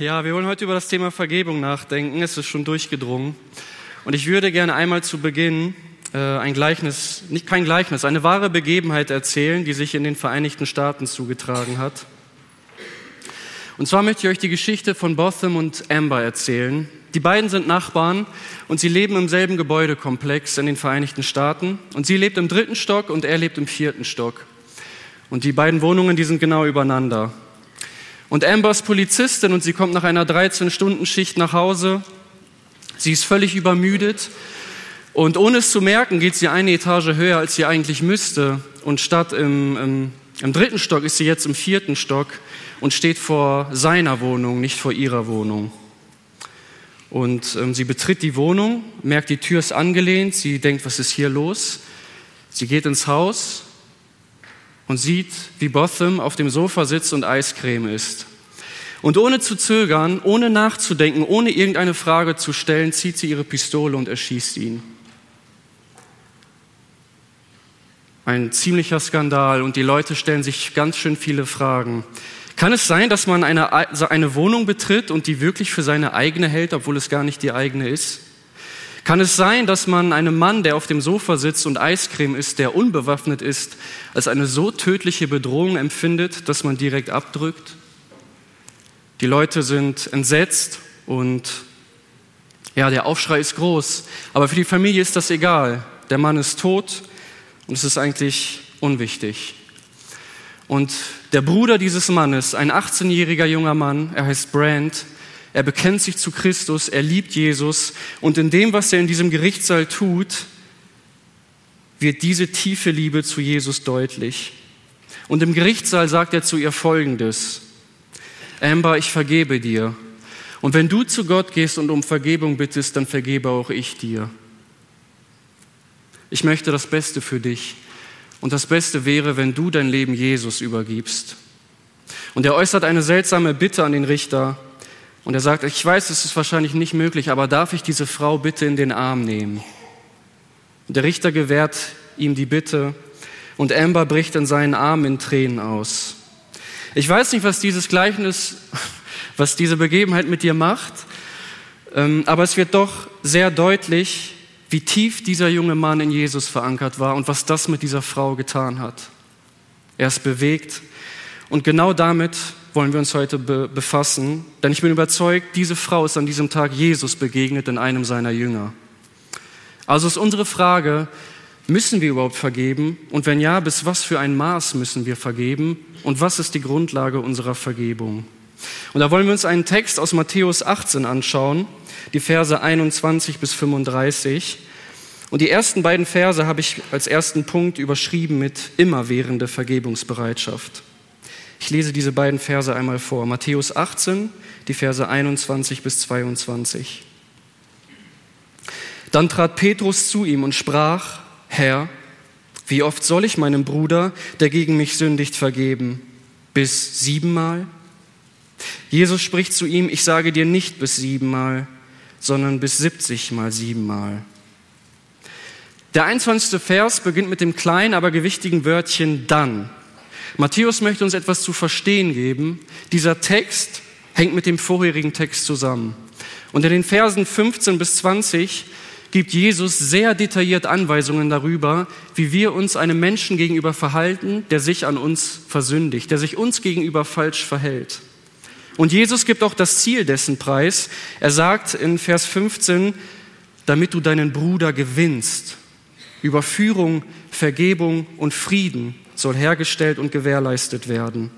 Ja, wir wollen heute über das Thema Vergebung nachdenken. Es ist schon durchgedrungen. Und ich würde gerne einmal zu Beginn äh, ein Gleichnis, nicht kein Gleichnis, eine wahre Begebenheit erzählen, die sich in den Vereinigten Staaten zugetragen hat. Und zwar möchte ich euch die Geschichte von Botham und Amber erzählen. Die beiden sind Nachbarn und sie leben im selben Gebäudekomplex in den Vereinigten Staaten. Und sie lebt im dritten Stock und er lebt im vierten Stock. Und die beiden Wohnungen, die sind genau übereinander. Und Amber ist Polizistin und sie kommt nach einer 13-Stunden-Schicht nach Hause. Sie ist völlig übermüdet und ohne es zu merken, geht sie eine Etage höher, als sie eigentlich müsste. Und statt im, im, im dritten Stock ist sie jetzt im vierten Stock und steht vor seiner Wohnung, nicht vor ihrer Wohnung. Und ähm, sie betritt die Wohnung, merkt, die Tür ist angelehnt, sie denkt, was ist hier los? Sie geht ins Haus und sieht, wie Botham auf dem Sofa sitzt und Eiscreme isst. Und ohne zu zögern, ohne nachzudenken, ohne irgendeine Frage zu stellen, zieht sie ihre Pistole und erschießt ihn. Ein ziemlicher Skandal und die Leute stellen sich ganz schön viele Fragen. Kann es sein, dass man eine, eine Wohnung betritt und die wirklich für seine eigene hält, obwohl es gar nicht die eigene ist? Kann es sein, dass man einem Mann, der auf dem Sofa sitzt und Eiscreme isst, der unbewaffnet ist, als eine so tödliche Bedrohung empfindet, dass man direkt abdrückt? Die Leute sind entsetzt und ja, der Aufschrei ist groß. Aber für die Familie ist das egal. Der Mann ist tot und es ist eigentlich unwichtig. Und der Bruder dieses Mannes, ein 18-jähriger junger Mann, er heißt Brand, er bekennt sich zu Christus, er liebt Jesus und in dem, was er in diesem Gerichtssaal tut, wird diese tiefe Liebe zu Jesus deutlich. Und im Gerichtssaal sagt er zu ihr Folgendes. Amber, ich vergebe dir. Und wenn du zu Gott gehst und um Vergebung bittest, dann vergebe auch ich dir. Ich möchte das Beste für dich. Und das Beste wäre, wenn du dein Leben Jesus übergibst. Und er äußert eine seltsame Bitte an den Richter. Und er sagt, ich weiß, es ist wahrscheinlich nicht möglich, aber darf ich diese Frau bitte in den Arm nehmen? Und der Richter gewährt ihm die Bitte und Amber bricht in seinen Arm in Tränen aus. Ich weiß nicht, was dieses Gleichnis, was diese Begebenheit mit dir macht, ähm, aber es wird doch sehr deutlich, wie tief dieser junge Mann in Jesus verankert war und was das mit dieser Frau getan hat. Er ist bewegt und genau damit wollen wir uns heute be befassen, denn ich bin überzeugt, diese Frau ist an diesem Tag Jesus begegnet in einem seiner Jünger. Also ist unsere Frage, müssen wir überhaupt vergeben? Und wenn ja, bis was für ein Maß müssen wir vergeben? Und was ist die Grundlage unserer Vergebung? Und da wollen wir uns einen Text aus Matthäus 18 anschauen, die Verse 21 bis 35. Und die ersten beiden Verse habe ich als ersten Punkt überschrieben mit immerwährende Vergebungsbereitschaft. Ich lese diese beiden Verse einmal vor. Matthäus 18, die Verse 21 bis 22. Dann trat Petrus zu ihm und sprach, Herr, wie oft soll ich meinem Bruder, der gegen mich sündigt, vergeben? Bis siebenmal? Jesus spricht zu ihm, ich sage dir nicht bis siebenmal, sondern bis siebzigmal siebenmal. Der 21. Vers beginnt mit dem kleinen, aber gewichtigen Wörtchen dann. Matthäus möchte uns etwas zu verstehen geben. Dieser Text hängt mit dem vorherigen Text zusammen. Und in den Versen 15 bis 20 gibt Jesus sehr detailliert Anweisungen darüber, wie wir uns einem Menschen gegenüber verhalten, der sich an uns versündigt, der sich uns gegenüber falsch verhält. Und Jesus gibt auch das Ziel dessen preis. Er sagt in Vers 15, damit du deinen Bruder gewinnst. Überführung, Vergebung und Frieden soll hergestellt und gewährleistet werden.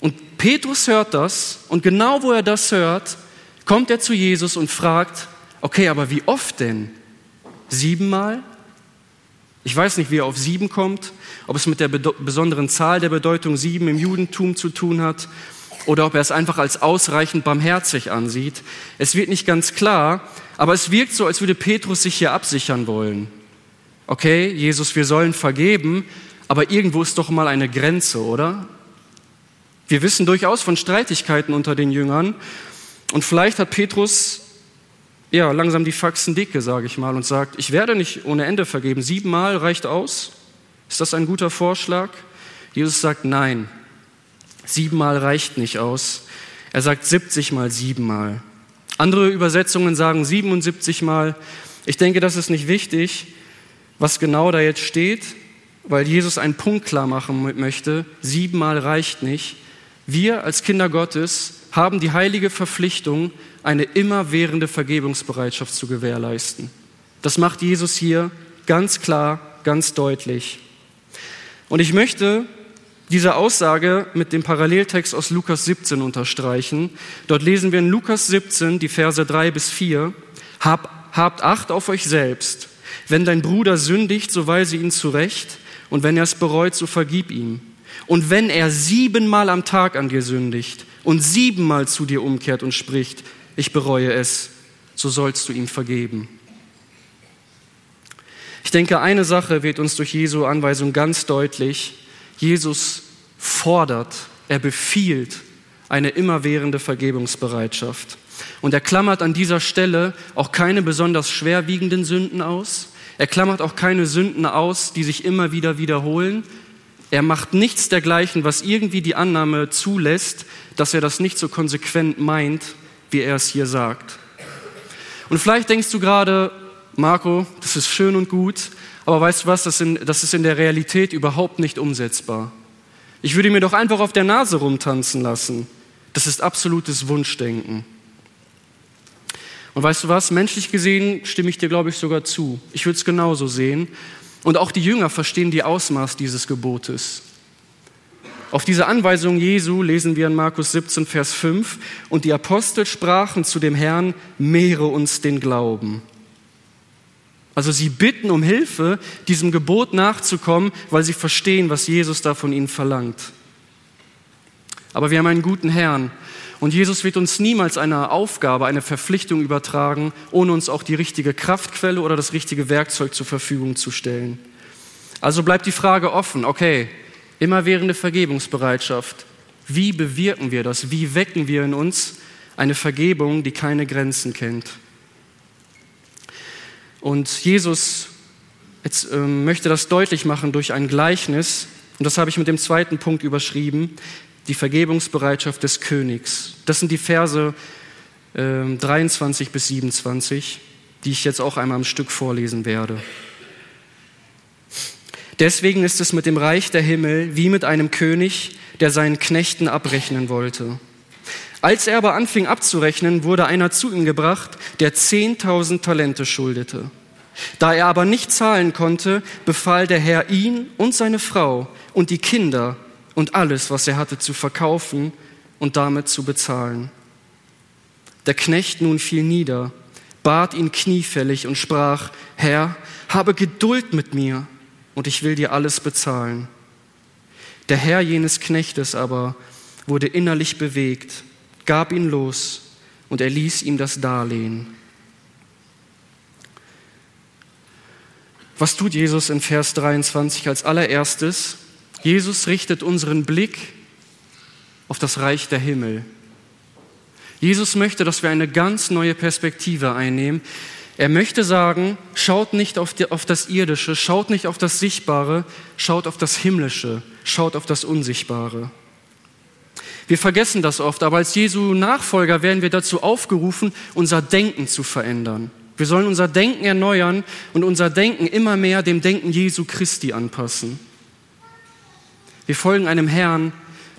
Und Petrus hört das und genau wo er das hört, kommt er zu Jesus und fragt, okay, aber wie oft denn? Siebenmal? Ich weiß nicht, wie er auf sieben kommt, ob es mit der besonderen Zahl der Bedeutung sieben im Judentum zu tun hat oder ob er es einfach als ausreichend barmherzig ansieht. Es wird nicht ganz klar, aber es wirkt so, als würde Petrus sich hier absichern wollen okay, Jesus, wir sollen vergeben, aber irgendwo ist doch mal eine Grenze, oder? Wir wissen durchaus von Streitigkeiten unter den Jüngern und vielleicht hat Petrus ja langsam die Faxen dicke, sage ich mal, und sagt, ich werde nicht ohne Ende vergeben. Siebenmal reicht aus. Ist das ein guter Vorschlag? Jesus sagt, nein, siebenmal reicht nicht aus. Er sagt 70 mal siebenmal. Andere Übersetzungen sagen 77 mal. Ich denke, das ist nicht wichtig, was genau da jetzt steht, weil Jesus einen Punkt klar machen möchte. Siebenmal reicht nicht. Wir als Kinder Gottes haben die heilige Verpflichtung, eine immerwährende Vergebungsbereitschaft zu gewährleisten. Das macht Jesus hier ganz klar, ganz deutlich. Und ich möchte diese Aussage mit dem Paralleltext aus Lukas 17 unterstreichen. Dort lesen wir in Lukas 17 die Verse 3 bis 4. Hab, habt Acht auf euch selbst. Wenn dein Bruder sündigt, so weise ihn zurecht. Und wenn er es bereut, so vergib ihm. Und wenn er siebenmal am Tag an dir sündigt und siebenmal zu dir umkehrt und spricht, ich bereue es, so sollst du ihm vergeben. Ich denke, eine Sache wird uns durch Jesu Anweisung ganz deutlich. Jesus fordert, er befiehlt eine immerwährende Vergebungsbereitschaft. Und er klammert an dieser Stelle auch keine besonders schwerwiegenden Sünden aus. Er klammert auch keine Sünden aus, die sich immer wieder wiederholen. Er macht nichts dergleichen, was irgendwie die Annahme zulässt, dass er das nicht so konsequent meint, wie er es hier sagt. Und vielleicht denkst du gerade, Marco, das ist schön und gut, aber weißt du was, das, in, das ist in der Realität überhaupt nicht umsetzbar. Ich würde mir doch einfach auf der Nase rumtanzen lassen. Das ist absolutes Wunschdenken. Und weißt du was, menschlich gesehen stimme ich dir, glaube ich, sogar zu. Ich würde es genauso sehen. Und auch die Jünger verstehen die Ausmaß dieses Gebotes. Auf diese Anweisung Jesu lesen wir in Markus 17, Vers 5, und die Apostel sprachen zu dem Herrn, mehre uns den Glauben. Also sie bitten um Hilfe, diesem Gebot nachzukommen, weil sie verstehen, was Jesus da von ihnen verlangt. Aber wir haben einen guten Herrn und Jesus wird uns niemals eine Aufgabe, eine Verpflichtung übertragen, ohne uns auch die richtige Kraftquelle oder das richtige Werkzeug zur Verfügung zu stellen. Also bleibt die Frage offen, okay, immerwährende Vergebungsbereitschaft. Wie bewirken wir das? Wie wecken wir in uns eine Vergebung, die keine Grenzen kennt? Und Jesus jetzt, äh, möchte das deutlich machen durch ein Gleichnis. Und das habe ich mit dem zweiten Punkt überschrieben, die Vergebungsbereitschaft des Königs. Das sind die Verse äh, 23 bis 27, die ich jetzt auch einmal am Stück vorlesen werde. Deswegen ist es mit dem Reich der Himmel wie mit einem König, der seinen Knechten abrechnen wollte. Als er aber anfing abzurechnen, wurde einer zu ihm gebracht, der zehntausend Talente schuldete. Da er aber nicht zahlen konnte, befahl der Herr ihn und seine Frau und die Kinder und alles, was er hatte, zu verkaufen und damit zu bezahlen. Der Knecht nun fiel nieder, bat ihn kniefällig und sprach, Herr, habe Geduld mit mir und ich will dir alles bezahlen. Der Herr jenes Knechtes aber wurde innerlich bewegt, gab ihn los und er ließ ihm das Darlehen. Was tut Jesus in Vers 23 als allererstes? Jesus richtet unseren Blick auf das Reich der Himmel. Jesus möchte, dass wir eine ganz neue Perspektive einnehmen. Er möchte sagen, schaut nicht auf, die, auf, das Irdische, schaut nicht auf das Sichtbare, schaut auf das Himmlische, schaut auf das Unsichtbare. Wir vergessen das oft, aber als Jesu Nachfolger werden wir dazu aufgerufen, unser Denken zu verändern. Wir sollen unser Denken erneuern und unser Denken immer mehr dem Denken Jesu Christi anpassen. Wir folgen einem Herrn,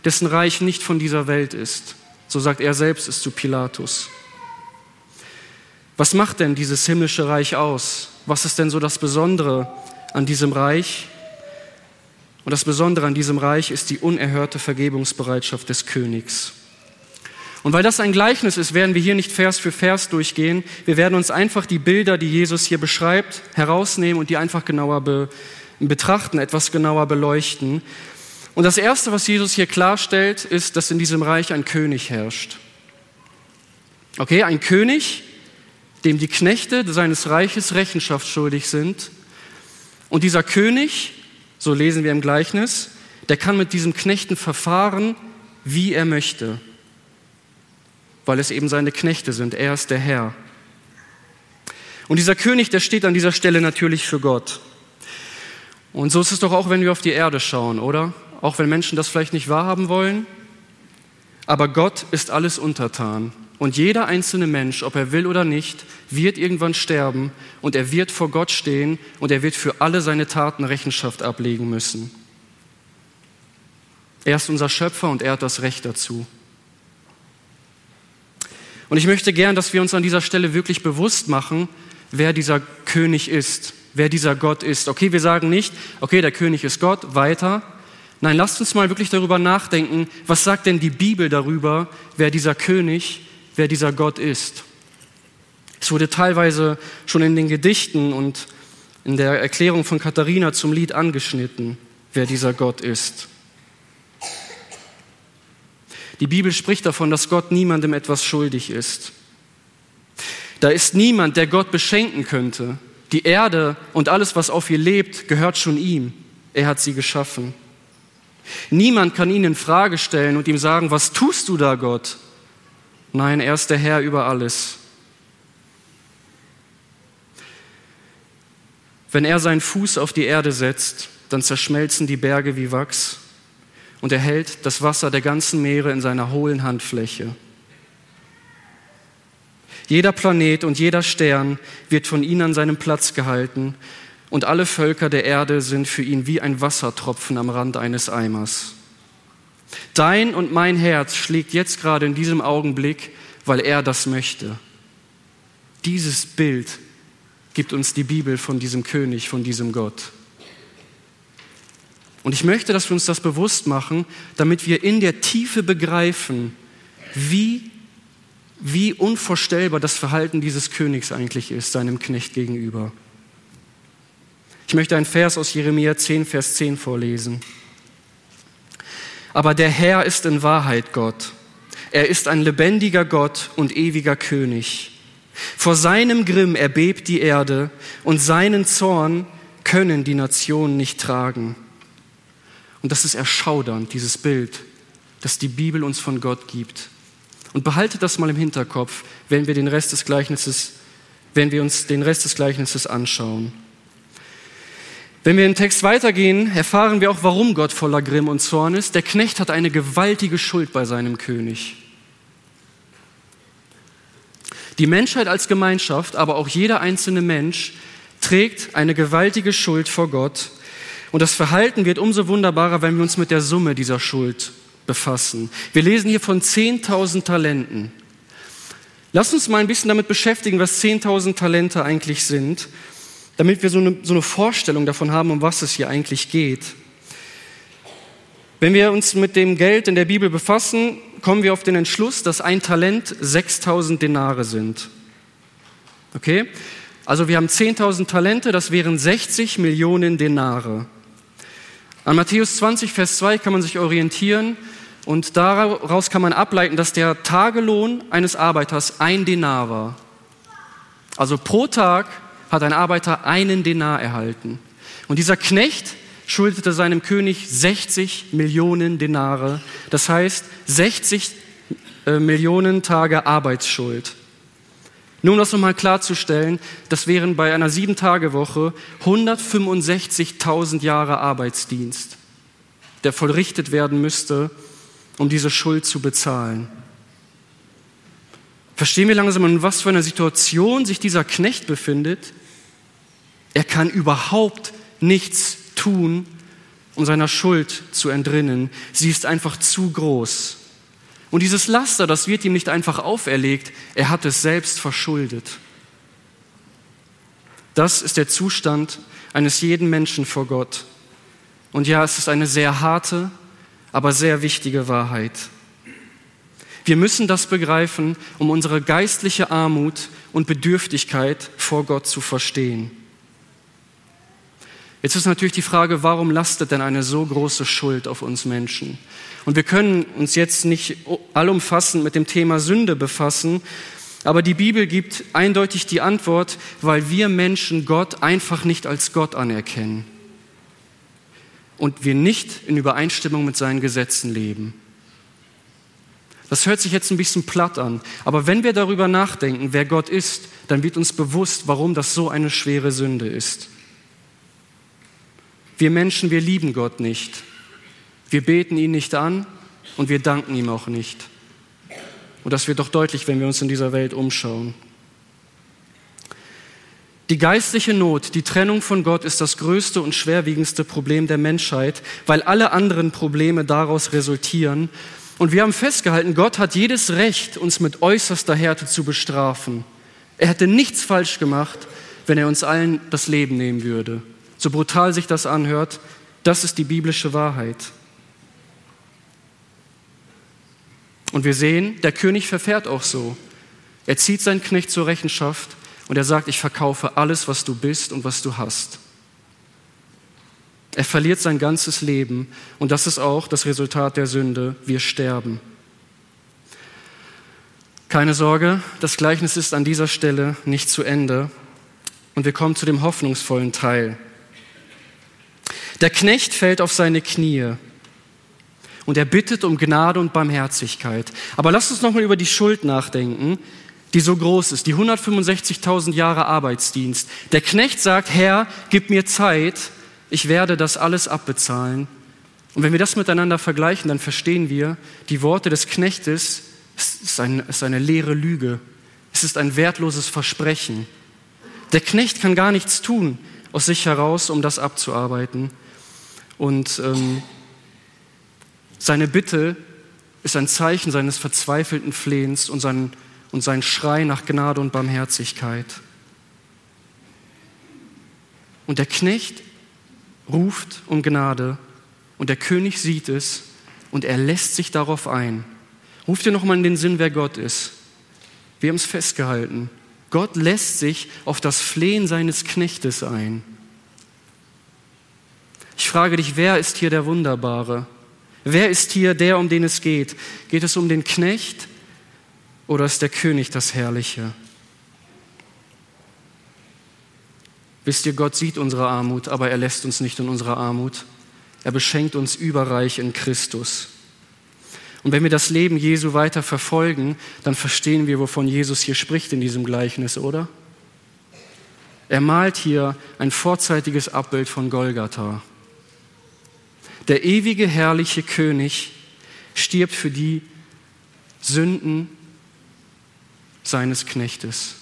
dessen Reich nicht von dieser Welt ist. So sagt er selbst es zu Pilatus. Was macht denn dieses himmlische Reich aus? Was ist denn so das Besondere an diesem Reich? Und das Besondere an diesem Reich ist die unerhörte Vergebungsbereitschaft des Königs. Und weil das ein Gleichnis ist, werden wir hier nicht Vers für Vers durchgehen. Wir werden uns einfach die Bilder, die Jesus hier beschreibt, herausnehmen und die einfach genauer be betrachten, etwas genauer beleuchten. Und das Erste, was Jesus hier klarstellt, ist, dass in diesem Reich ein König herrscht. Okay, ein König, dem die Knechte seines Reiches Rechenschaft schuldig sind. Und dieser König, so lesen wir im Gleichnis, der kann mit diesem Knechten verfahren, wie er möchte, weil es eben seine Knechte sind. Er ist der Herr. Und dieser König, der steht an dieser Stelle natürlich für Gott. Und so ist es doch auch, wenn wir auf die Erde schauen, oder? Auch wenn Menschen das vielleicht nicht wahrhaben wollen. Aber Gott ist alles untertan. Und jeder einzelne Mensch, ob er will oder nicht, wird irgendwann sterben und er wird vor Gott stehen und er wird für alle seine Taten Rechenschaft ablegen müssen. Er ist unser Schöpfer und er hat das Recht dazu. Und ich möchte gern, dass wir uns an dieser Stelle wirklich bewusst machen, wer dieser König ist, wer dieser Gott ist. Okay, wir sagen nicht, okay, der König ist Gott, weiter. Nein, lasst uns mal wirklich darüber nachdenken, was sagt denn die Bibel darüber, wer dieser König, wer dieser Gott ist. Es wurde teilweise schon in den Gedichten und in der Erklärung von Katharina zum Lied angeschnitten, wer dieser Gott ist. Die Bibel spricht davon, dass Gott niemandem etwas schuldig ist. Da ist niemand, der Gott beschenken könnte. Die Erde und alles, was auf ihr lebt, gehört schon ihm. Er hat sie geschaffen. Niemand kann ihn in Frage stellen und ihm sagen, was tust du da, Gott? Nein, er ist der Herr über alles. Wenn er seinen Fuß auf die Erde setzt, dann zerschmelzen die Berge wie Wachs und er hält das Wasser der ganzen Meere in seiner hohlen Handfläche. Jeder Planet und jeder Stern wird von ihm an seinem Platz gehalten und alle Völker der Erde sind für ihn wie ein Wassertropfen am Rand eines Eimers. Dein und mein Herz schlägt jetzt gerade in diesem Augenblick, weil er das möchte. Dieses Bild gibt uns die Bibel von diesem König, von diesem Gott. Und ich möchte, dass wir uns das bewusst machen, damit wir in der Tiefe begreifen, wie, wie unvorstellbar das Verhalten dieses Königs eigentlich ist, seinem Knecht gegenüber. Ich möchte einen Vers aus Jeremia 10, Vers 10 vorlesen. Aber der Herr ist in Wahrheit Gott. Er ist ein lebendiger Gott und ewiger König. Vor seinem Grimm erbebt die Erde und seinen Zorn können die Nationen nicht tragen. Und das ist erschaudernd, dieses Bild, das die Bibel uns von Gott gibt. Und behaltet das mal im Hinterkopf, wenn wir den Rest des Gleichnisses, wenn wir uns den Rest des Gleichnisses anschauen. Wenn wir im Text weitergehen, erfahren wir auch, warum Gott voller Grimm und Zorn ist. Der Knecht hat eine gewaltige Schuld bei seinem König. Die Menschheit als Gemeinschaft, aber auch jeder einzelne Mensch trägt eine gewaltige Schuld vor Gott. Und das Verhalten wird umso wunderbarer, wenn wir uns mit der Summe dieser Schuld befassen. Wir lesen hier von 10.000 Talenten. Lass uns mal ein bisschen damit beschäftigen, was 10.000 Talente eigentlich sind damit wir so eine, so eine Vorstellung davon haben, um was es hier eigentlich geht. Wenn wir uns mit dem Geld in der Bibel befassen, kommen wir auf den Entschluss, dass ein Talent 6000 Denare sind. Okay? Also wir haben 10.000 Talente, das wären 60 Millionen Denare. An Matthäus 20, Vers 2 kann man sich orientieren und daraus kann man ableiten, dass der Tagelohn eines Arbeiters ein Denar war. Also pro Tag hat ein Arbeiter einen Denar erhalten. Und dieser Knecht schuldete seinem König 60 Millionen Denare, das heißt 60 äh, Millionen Tage Arbeitsschuld. Nur um das nochmal klarzustellen, das wären bei einer Sieben-Tage-Woche 165.000 Jahre Arbeitsdienst, der vollrichtet werden müsste, um diese Schuld zu bezahlen. Verstehen wir langsam, in was für einer Situation sich dieser Knecht befindet? Er kann überhaupt nichts tun, um seiner Schuld zu entrinnen. Sie ist einfach zu groß. Und dieses Laster, das wird ihm nicht einfach auferlegt, er hat es selbst verschuldet. Das ist der Zustand eines jeden Menschen vor Gott. Und ja, es ist eine sehr harte, aber sehr wichtige Wahrheit. Wir müssen das begreifen, um unsere geistliche Armut und Bedürftigkeit vor Gott zu verstehen. Jetzt ist natürlich die Frage, warum lastet denn eine so große Schuld auf uns Menschen? Und wir können uns jetzt nicht allumfassend mit dem Thema Sünde befassen, aber die Bibel gibt eindeutig die Antwort, weil wir Menschen Gott einfach nicht als Gott anerkennen und wir nicht in Übereinstimmung mit seinen Gesetzen leben. Das hört sich jetzt ein bisschen platt an, aber wenn wir darüber nachdenken, wer Gott ist, dann wird uns bewusst, warum das so eine schwere Sünde ist. Wir Menschen, wir lieben Gott nicht. Wir beten ihn nicht an und wir danken ihm auch nicht. Und das wird doch deutlich, wenn wir uns in dieser Welt umschauen. Die geistliche Not, die Trennung von Gott ist das größte und schwerwiegendste Problem der Menschheit, weil alle anderen Probleme daraus resultieren. Und wir haben festgehalten, Gott hat jedes Recht, uns mit äußerster Härte zu bestrafen. Er hätte nichts falsch gemacht, wenn er uns allen das Leben nehmen würde. So brutal sich das anhört, das ist die biblische Wahrheit. Und wir sehen, der König verfährt auch so. Er zieht seinen Knecht zur Rechenschaft und er sagt, ich verkaufe alles, was du bist und was du hast. Er verliert sein ganzes Leben und das ist auch das Resultat der Sünde. Wir sterben. Keine Sorge, das Gleichnis ist an dieser Stelle nicht zu Ende und wir kommen zu dem hoffnungsvollen Teil. Der Knecht fällt auf seine Knie und er bittet um Gnade und Barmherzigkeit. Aber lasst uns nochmal über die Schuld nachdenken, die so groß ist, die 165.000 Jahre Arbeitsdienst. Der Knecht sagt, Herr, gib mir Zeit, ich werde das alles abbezahlen. Und wenn wir das miteinander vergleichen, dann verstehen wir, die Worte des Knechtes ist, ein, ist eine leere Lüge. Es ist ein wertloses Versprechen. Der Knecht kann gar nichts tun aus sich heraus, um das abzuarbeiten. Und ähm, seine Bitte ist ein Zeichen seines verzweifelten Flehens und sein, und sein Schrei nach Gnade und Barmherzigkeit. Und der Knecht ruft um Gnade und der König sieht es und er lässt sich darauf ein. Ruft dir nochmal in den Sinn, wer Gott ist. Wir haben es festgehalten. Gott lässt sich auf das Flehen seines Knechtes ein. Frage dich, wer ist hier der Wunderbare? Wer ist hier der, um den es geht? Geht es um den Knecht oder ist der König das Herrliche? Wisst ihr, Gott sieht unsere Armut, aber er lässt uns nicht in unserer Armut. Er beschenkt uns überreich in Christus. Und wenn wir das Leben Jesu weiter verfolgen, dann verstehen wir, wovon Jesus hier spricht in diesem Gleichnis, oder? Er malt hier ein vorzeitiges Abbild von Golgatha. Der ewige, herrliche König stirbt für die Sünden seines Knechtes.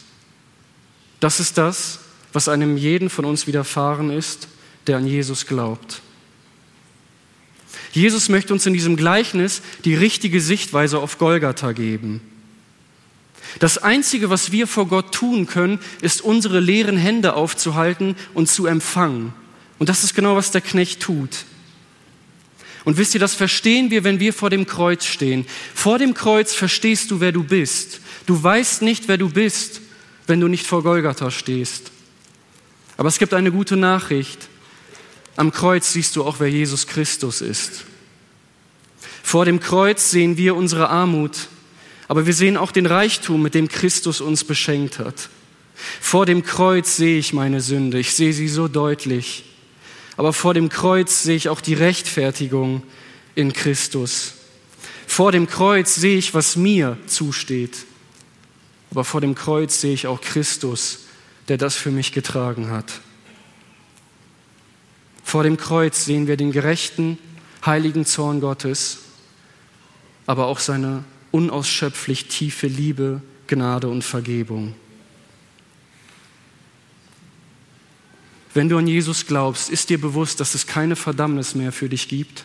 Das ist das, was einem jeden von uns widerfahren ist, der an Jesus glaubt. Jesus möchte uns in diesem Gleichnis die richtige Sichtweise auf Golgatha geben. Das Einzige, was wir vor Gott tun können, ist unsere leeren Hände aufzuhalten und zu empfangen. Und das ist genau, was der Knecht tut. Und wisst ihr, das verstehen wir, wenn wir vor dem Kreuz stehen. Vor dem Kreuz verstehst du, wer du bist. Du weißt nicht, wer du bist, wenn du nicht vor Golgatha stehst. Aber es gibt eine gute Nachricht. Am Kreuz siehst du auch, wer Jesus Christus ist. Vor dem Kreuz sehen wir unsere Armut, aber wir sehen auch den Reichtum, mit dem Christus uns beschenkt hat. Vor dem Kreuz sehe ich meine Sünde, ich sehe sie so deutlich. Aber vor dem Kreuz sehe ich auch die Rechtfertigung in Christus. Vor dem Kreuz sehe ich, was mir zusteht. Aber vor dem Kreuz sehe ich auch Christus, der das für mich getragen hat. Vor dem Kreuz sehen wir den gerechten, heiligen Zorn Gottes, aber auch seine unausschöpflich tiefe Liebe, Gnade und Vergebung. Wenn du an Jesus glaubst, ist dir bewusst, dass es keine Verdammnis mehr für dich gibt?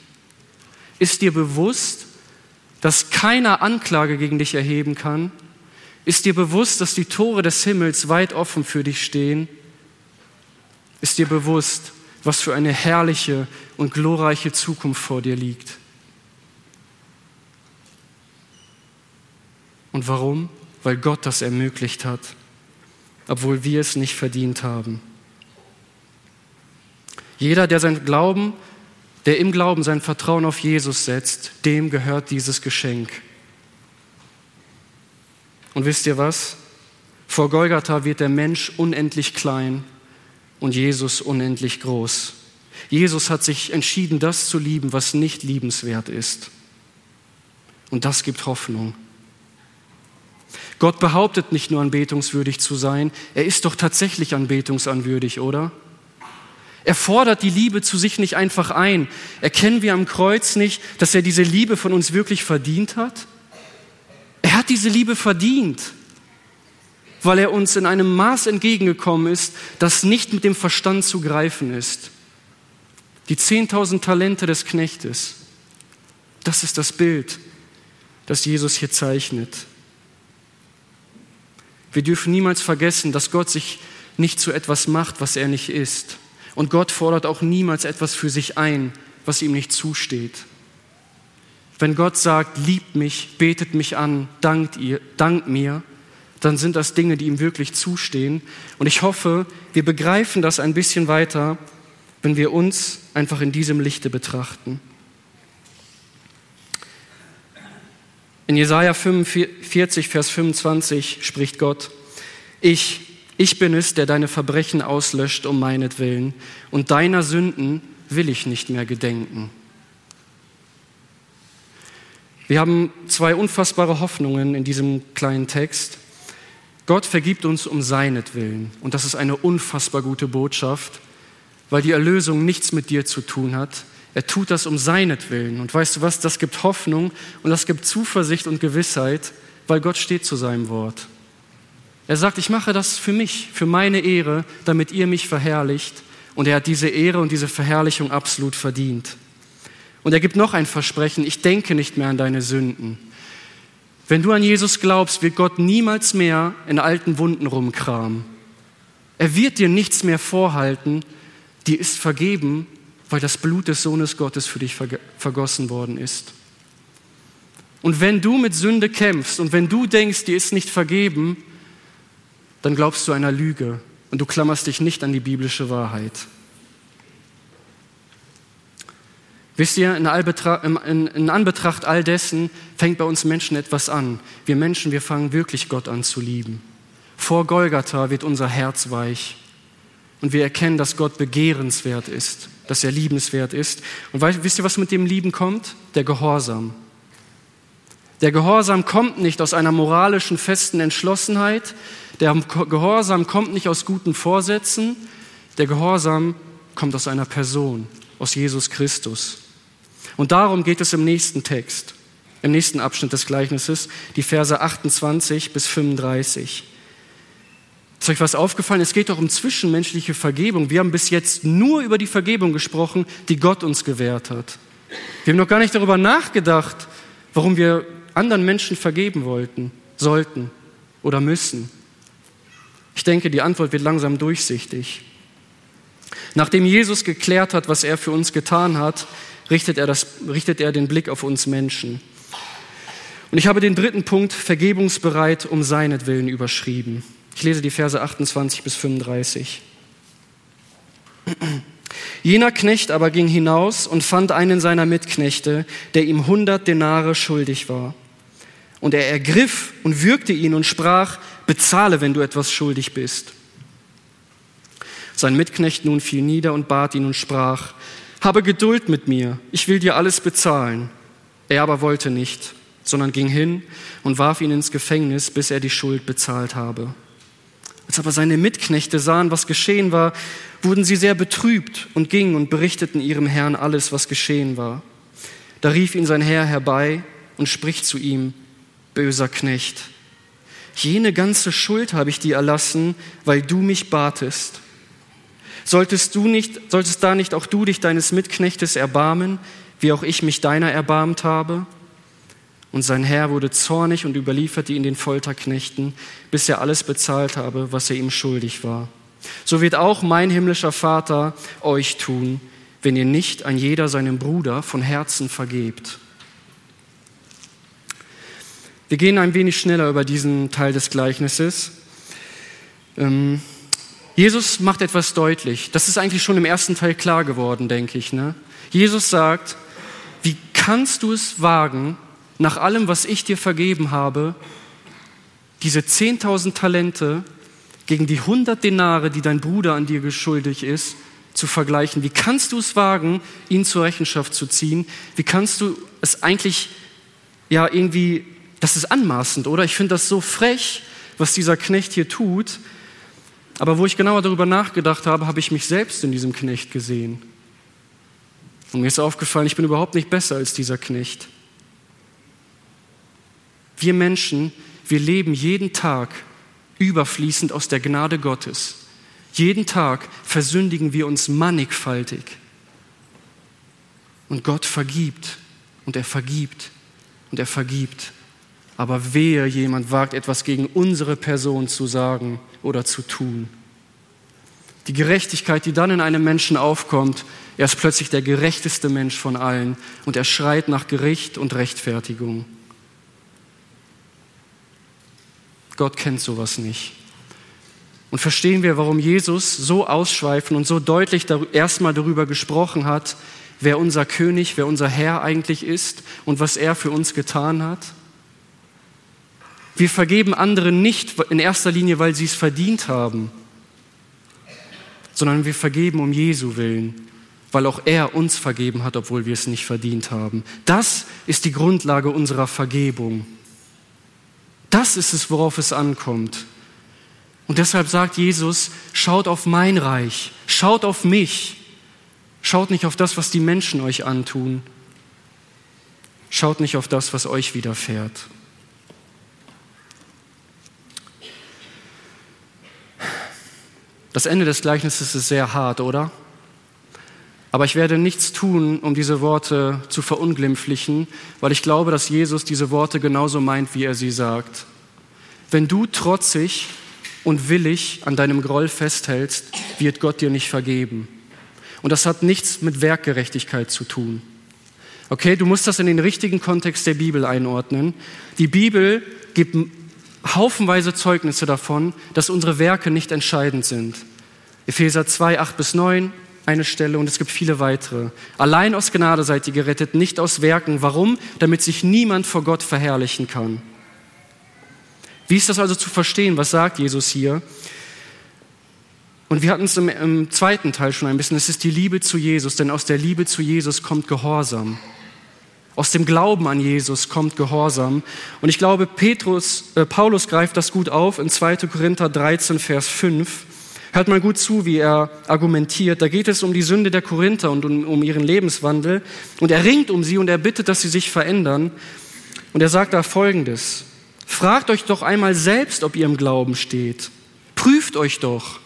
Ist dir bewusst, dass keiner Anklage gegen dich erheben kann? Ist dir bewusst, dass die Tore des Himmels weit offen für dich stehen? Ist dir bewusst, was für eine herrliche und glorreiche Zukunft vor dir liegt? Und warum? Weil Gott das ermöglicht hat, obwohl wir es nicht verdient haben. Jeder, der sein Glauben, der im Glauben sein Vertrauen auf Jesus setzt, dem gehört dieses Geschenk. Und wisst ihr was? Vor Golgatha wird der Mensch unendlich klein und Jesus unendlich groß. Jesus hat sich entschieden, das zu lieben, was nicht liebenswert ist. Und das gibt Hoffnung. Gott behauptet nicht nur anbetungswürdig zu sein, er ist doch tatsächlich anbetungsanwürdig, oder? Er fordert die Liebe zu sich nicht einfach ein. Erkennen wir am Kreuz nicht, dass er diese Liebe von uns wirklich verdient hat? hat diese Liebe verdient, weil er uns in einem Maß entgegengekommen ist, das nicht mit dem Verstand zu greifen ist. Die 10.000 Talente des Knechtes, das ist das Bild, das Jesus hier zeichnet. Wir dürfen niemals vergessen, dass Gott sich nicht zu etwas macht, was er nicht ist. Und Gott fordert auch niemals etwas für sich ein, was ihm nicht zusteht. Wenn Gott sagt, liebt mich, betet mich an, dankt, ihr, dankt mir, dann sind das Dinge, die ihm wirklich zustehen. Und ich hoffe, wir begreifen das ein bisschen weiter, wenn wir uns einfach in diesem Lichte betrachten. In Jesaja 45, Vers 25 spricht Gott: Ich, ich bin es, der deine Verbrechen auslöscht um meinetwillen, und deiner Sünden will ich nicht mehr gedenken. Wir haben zwei unfassbare Hoffnungen in diesem kleinen Text. Gott vergibt uns um seinetwillen. Und das ist eine unfassbar gute Botschaft, weil die Erlösung nichts mit dir zu tun hat. Er tut das um seinetwillen. Und weißt du was, das gibt Hoffnung und das gibt Zuversicht und Gewissheit, weil Gott steht zu seinem Wort. Er sagt, ich mache das für mich, für meine Ehre, damit ihr mich verherrlicht. Und er hat diese Ehre und diese Verherrlichung absolut verdient. Und er gibt noch ein Versprechen, ich denke nicht mehr an deine Sünden. Wenn du an Jesus glaubst, wird Gott niemals mehr in alten Wunden rumkramen. Er wird dir nichts mehr vorhalten, dir ist vergeben, weil das Blut des Sohnes Gottes für dich vergossen worden ist. Und wenn du mit Sünde kämpfst und wenn du denkst, dir ist nicht vergeben, dann glaubst du einer Lüge und du klammerst dich nicht an die biblische Wahrheit. Wisst ihr, in, in, in, Anbetracht all dessen fängt bei uns Menschen etwas an. Wir Menschen, wir fangen wirklich Gott an zu lieben. Vor Golgatha wird unser Herz weich. Und wir erkennen, dass Gott begehrenswert ist, dass er liebenswert ist. Und wisst ihr, was mit dem Lieben kommt? Der Gehorsam. Der Gehorsam kommt nicht aus einer moralischen, festen Entschlossenheit. Der Gehorsam kommt nicht aus guten Vorsätzen. Der Gehorsam kommt aus einer Person, aus Jesus Christus. Und darum geht es im nächsten Text, im nächsten Abschnitt des Gleichnisses, die Verse 28 bis 35. Ist euch was aufgefallen? Es geht doch um zwischenmenschliche Vergebung. Wir haben bis jetzt nur über die Vergebung gesprochen, die Gott uns gewährt hat. Wir haben noch gar nicht darüber nachgedacht, warum wir anderen Menschen vergeben wollten, sollten oder müssen. Ich denke, die Antwort wird langsam durchsichtig. Nachdem Jesus geklärt hat, was er für uns getan hat, richtet er, das, richtet er den Blick auf uns Menschen. Und ich habe den dritten Punkt vergebungsbereit um seinetwillen überschrieben. Ich lese die Verse 28 bis 35. Jener Knecht aber ging hinaus und fand einen seiner Mitknechte, der ihm hundert Denare schuldig war. Und er ergriff und würgte ihn und sprach, bezahle, wenn du etwas schuldig bist. Sein Mitknecht nun fiel nieder und bat ihn und sprach, habe Geduld mit mir, ich will dir alles bezahlen. Er aber wollte nicht, sondern ging hin und warf ihn ins Gefängnis, bis er die Schuld bezahlt habe. Als aber seine Mitknechte sahen, was geschehen war, wurden sie sehr betrübt und gingen und berichteten ihrem Herrn alles, was geschehen war. Da rief ihn sein Herr herbei und spricht zu ihm, böser Knecht, jene ganze Schuld habe ich dir erlassen, weil du mich batest. Solltest du nicht, solltest da nicht auch du dich deines Mitknechtes erbarmen, wie auch ich mich deiner erbarmt habe? Und sein Herr wurde zornig und überlieferte ihn den Folterknechten, bis er alles bezahlt habe, was er ihm schuldig war. So wird auch mein himmlischer Vater euch tun, wenn ihr nicht an jeder seinem Bruder von Herzen vergebt. Wir gehen ein wenig schneller über diesen Teil des Gleichnisses. Ähm, Jesus macht etwas deutlich. Das ist eigentlich schon im ersten Teil klar geworden, denke ich. Ne? Jesus sagt, wie kannst du es wagen, nach allem, was ich dir vergeben habe, diese 10.000 Talente gegen die 100 Denare, die dein Bruder an dir geschuldig ist, zu vergleichen? Wie kannst du es wagen, ihn zur Rechenschaft zu ziehen? Wie kannst du es eigentlich, ja, irgendwie, das ist anmaßend, oder? Ich finde das so frech, was dieser Knecht hier tut. Aber wo ich genauer darüber nachgedacht habe, habe ich mich selbst in diesem Knecht gesehen. Und mir ist aufgefallen, ich bin überhaupt nicht besser als dieser Knecht. Wir Menschen, wir leben jeden Tag überfließend aus der Gnade Gottes. Jeden Tag versündigen wir uns mannigfaltig. Und Gott vergibt und er vergibt und er vergibt. Aber wehe, jemand wagt etwas gegen unsere Person zu sagen oder zu tun. Die Gerechtigkeit, die dann in einem Menschen aufkommt, er ist plötzlich der gerechteste Mensch von allen und er schreit nach Gericht und Rechtfertigung. Gott kennt sowas nicht. Und verstehen wir, warum Jesus so ausschweifend und so deutlich erstmal darüber gesprochen hat, wer unser König, wer unser Herr eigentlich ist und was er für uns getan hat? Wir vergeben anderen nicht in erster Linie, weil sie es verdient haben, sondern wir vergeben um Jesu willen, weil auch er uns vergeben hat, obwohl wir es nicht verdient haben. Das ist die Grundlage unserer Vergebung. Das ist es, worauf es ankommt. Und deshalb sagt Jesus, schaut auf mein Reich, schaut auf mich, schaut nicht auf das, was die Menschen euch antun, schaut nicht auf das, was euch widerfährt. Das Ende des Gleichnisses ist sehr hart, oder? Aber ich werde nichts tun, um diese Worte zu verunglimpflichen, weil ich glaube, dass Jesus diese Worte genauso meint, wie er sie sagt. Wenn du trotzig und willig an deinem Groll festhältst, wird Gott dir nicht vergeben. Und das hat nichts mit Werkgerechtigkeit zu tun. Okay, du musst das in den richtigen Kontext der Bibel einordnen. Die Bibel gibt haufenweise Zeugnisse davon, dass unsere Werke nicht entscheidend sind. Epheser 2, 8 bis 9, eine Stelle und es gibt viele weitere. Allein aus Gnade seid ihr gerettet, nicht aus Werken. Warum? Damit sich niemand vor Gott verherrlichen kann. Wie ist das also zu verstehen? Was sagt Jesus hier? Und wir hatten es im, im, zweiten Teil schon ein bisschen. Es ist die Liebe zu Jesus, denn aus der Liebe zu Jesus kommt Gehorsam. Aus dem Glauben an Jesus kommt Gehorsam. Und ich glaube, Petrus, äh, Paulus greift das gut auf in 2. Korinther 13, Vers 5. Hört mal gut zu, wie er argumentiert. Da geht es um die Sünde der Korinther und um, um ihren Lebenswandel. Und er ringt um sie und er bittet, dass sie sich verändern. Und er sagt da Folgendes. Fragt euch doch einmal selbst, ob ihr im Glauben steht. Prüft euch doch.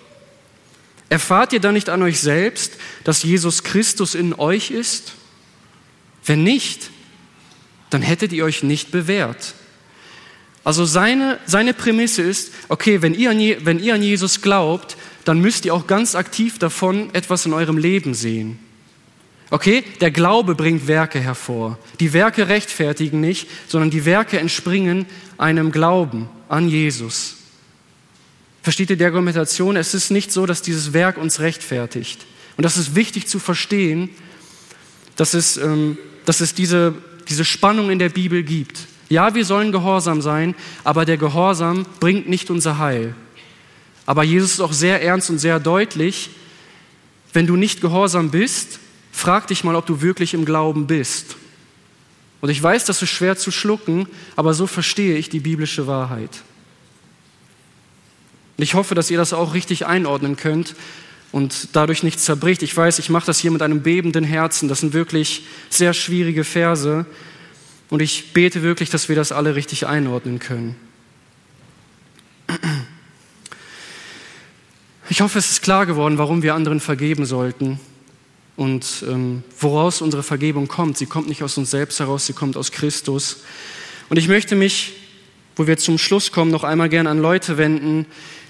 Erfahrt ihr dann nicht an euch selbst, dass Jesus Christus in euch ist? Wenn nicht, dann hättet ihr euch nicht bewährt. Also seine, seine Prämisse ist, okay, wenn ihr, an, wenn ihr an Jesus glaubt, dann müsst ihr auch ganz aktiv davon etwas in eurem Leben sehen. Okay, der Glaube bringt Werke hervor. Die Werke rechtfertigen nicht, sondern die Werke entspringen einem Glauben an Jesus. Versteht ihr die Argumentation? Es ist nicht so, dass dieses Werk uns rechtfertigt. Und das ist wichtig zu verstehen, dass es, ähm, dass es diese, diese Spannung in der Bibel gibt. Ja, wir sollen gehorsam sein, aber der Gehorsam bringt nicht unser Heil. Aber Jesus ist auch sehr ernst und sehr deutlich, wenn du nicht gehorsam bist, frag dich mal, ob du wirklich im Glauben bist. Und ich weiß, das ist schwer zu schlucken, aber so verstehe ich die biblische Wahrheit. Und ich hoffe, dass ihr das auch richtig einordnen könnt und dadurch nichts zerbricht. Ich weiß, ich mache das hier mit einem bebenden Herzen. Das sind wirklich sehr schwierige Verse. Und ich bete wirklich, dass wir das alle richtig einordnen können. Ich hoffe, es ist klar geworden, warum wir anderen vergeben sollten und ähm, woraus unsere Vergebung kommt. Sie kommt nicht aus uns selbst heraus, sie kommt aus Christus. Und ich möchte mich, wo wir zum Schluss kommen, noch einmal gern an Leute wenden,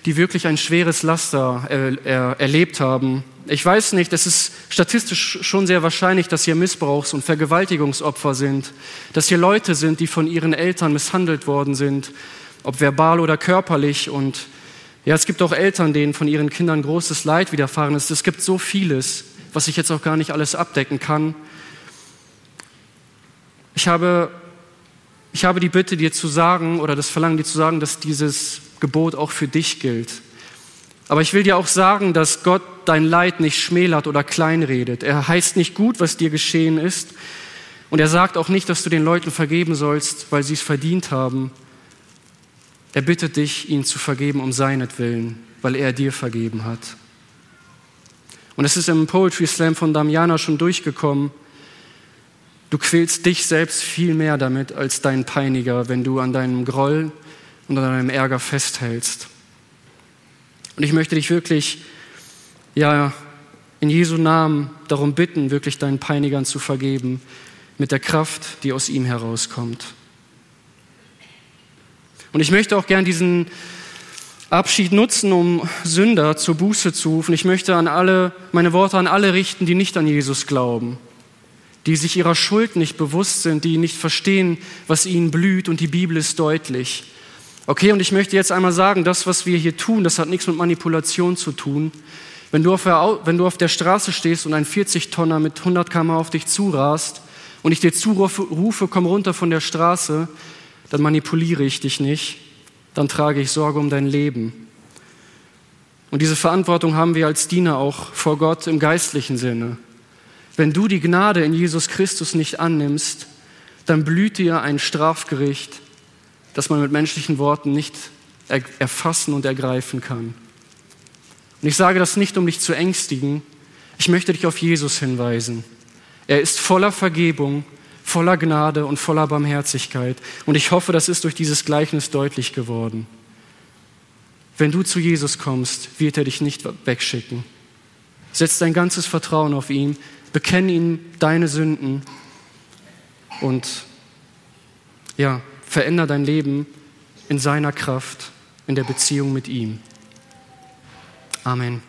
die wirklich ein schweres Laster er, er, erlebt haben. Ich weiß nicht, es ist statistisch schon sehr wahrscheinlich, dass hier Missbrauchs- und Vergewaltigungsopfer sind, dass hier Leute sind, die von ihren Eltern misshandelt worden sind, ob verbal oder körperlich. Und ja, es gibt auch Eltern, denen von ihren Kindern großes Leid widerfahren ist. Es gibt so vieles was ich jetzt auch gar nicht alles abdecken kann. Ich habe, ich habe die Bitte, dir zu sagen oder das Verlangen, dir zu sagen, dass dieses Gebot auch für dich gilt. Aber ich will dir auch sagen, dass Gott dein Leid nicht schmälert oder kleinredet. Er heißt nicht gut, was dir geschehen ist. Und er sagt auch nicht, dass du den Leuten vergeben sollst, weil sie es verdient haben. Er bittet dich, ihnen zu vergeben um seinetwillen, weil er dir vergeben hat. Und es ist im Poetry Slam von Damiana schon durchgekommen. Du quälst dich selbst viel mehr damit als dein Peiniger, wenn du an deinem Groll und an deinem Ärger festhältst. Und ich möchte dich wirklich, ja, in Jesu Namen darum bitten, wirklich deinen Peinigern zu vergeben, mit der Kraft, die aus ihm herauskommt. Und ich möchte auch gern diesen Abschied nutzen, um Sünder zur Buße zu rufen. Ich möchte an alle, meine Worte an alle richten, die nicht an Jesus glauben, die sich ihrer Schuld nicht bewusst sind, die nicht verstehen, was ihnen blüht und die Bibel ist deutlich. Okay, und ich möchte jetzt einmal sagen, das, was wir hier tun, das hat nichts mit Manipulation zu tun. Wenn du auf der, wenn du auf der Straße stehst und ein 40-Tonner mit 100 km auf dich zurast und ich dir zurufe, komm runter von der Straße, dann manipuliere ich dich nicht, dann trage ich Sorge um dein Leben. Und diese Verantwortung haben wir als Diener auch vor Gott im geistlichen Sinne. Wenn du die Gnade in Jesus Christus nicht annimmst, dann blüht dir ein Strafgericht, das man mit menschlichen Worten nicht erfassen und ergreifen kann. Und ich sage das nicht, um dich zu ängstigen. Ich möchte dich auf Jesus hinweisen. Er ist voller Vergebung, voller Gnade und voller Barmherzigkeit. Und ich hoffe, das ist durch dieses Gleichnis deutlich geworden. Wenn du zu Jesus kommst, wird er dich nicht wegschicken. Setz dein ganzes Vertrauen auf ihn, bekenne ihm deine Sünden und ja, veränder dein Leben in seiner Kraft, in der Beziehung mit ihm. Amen.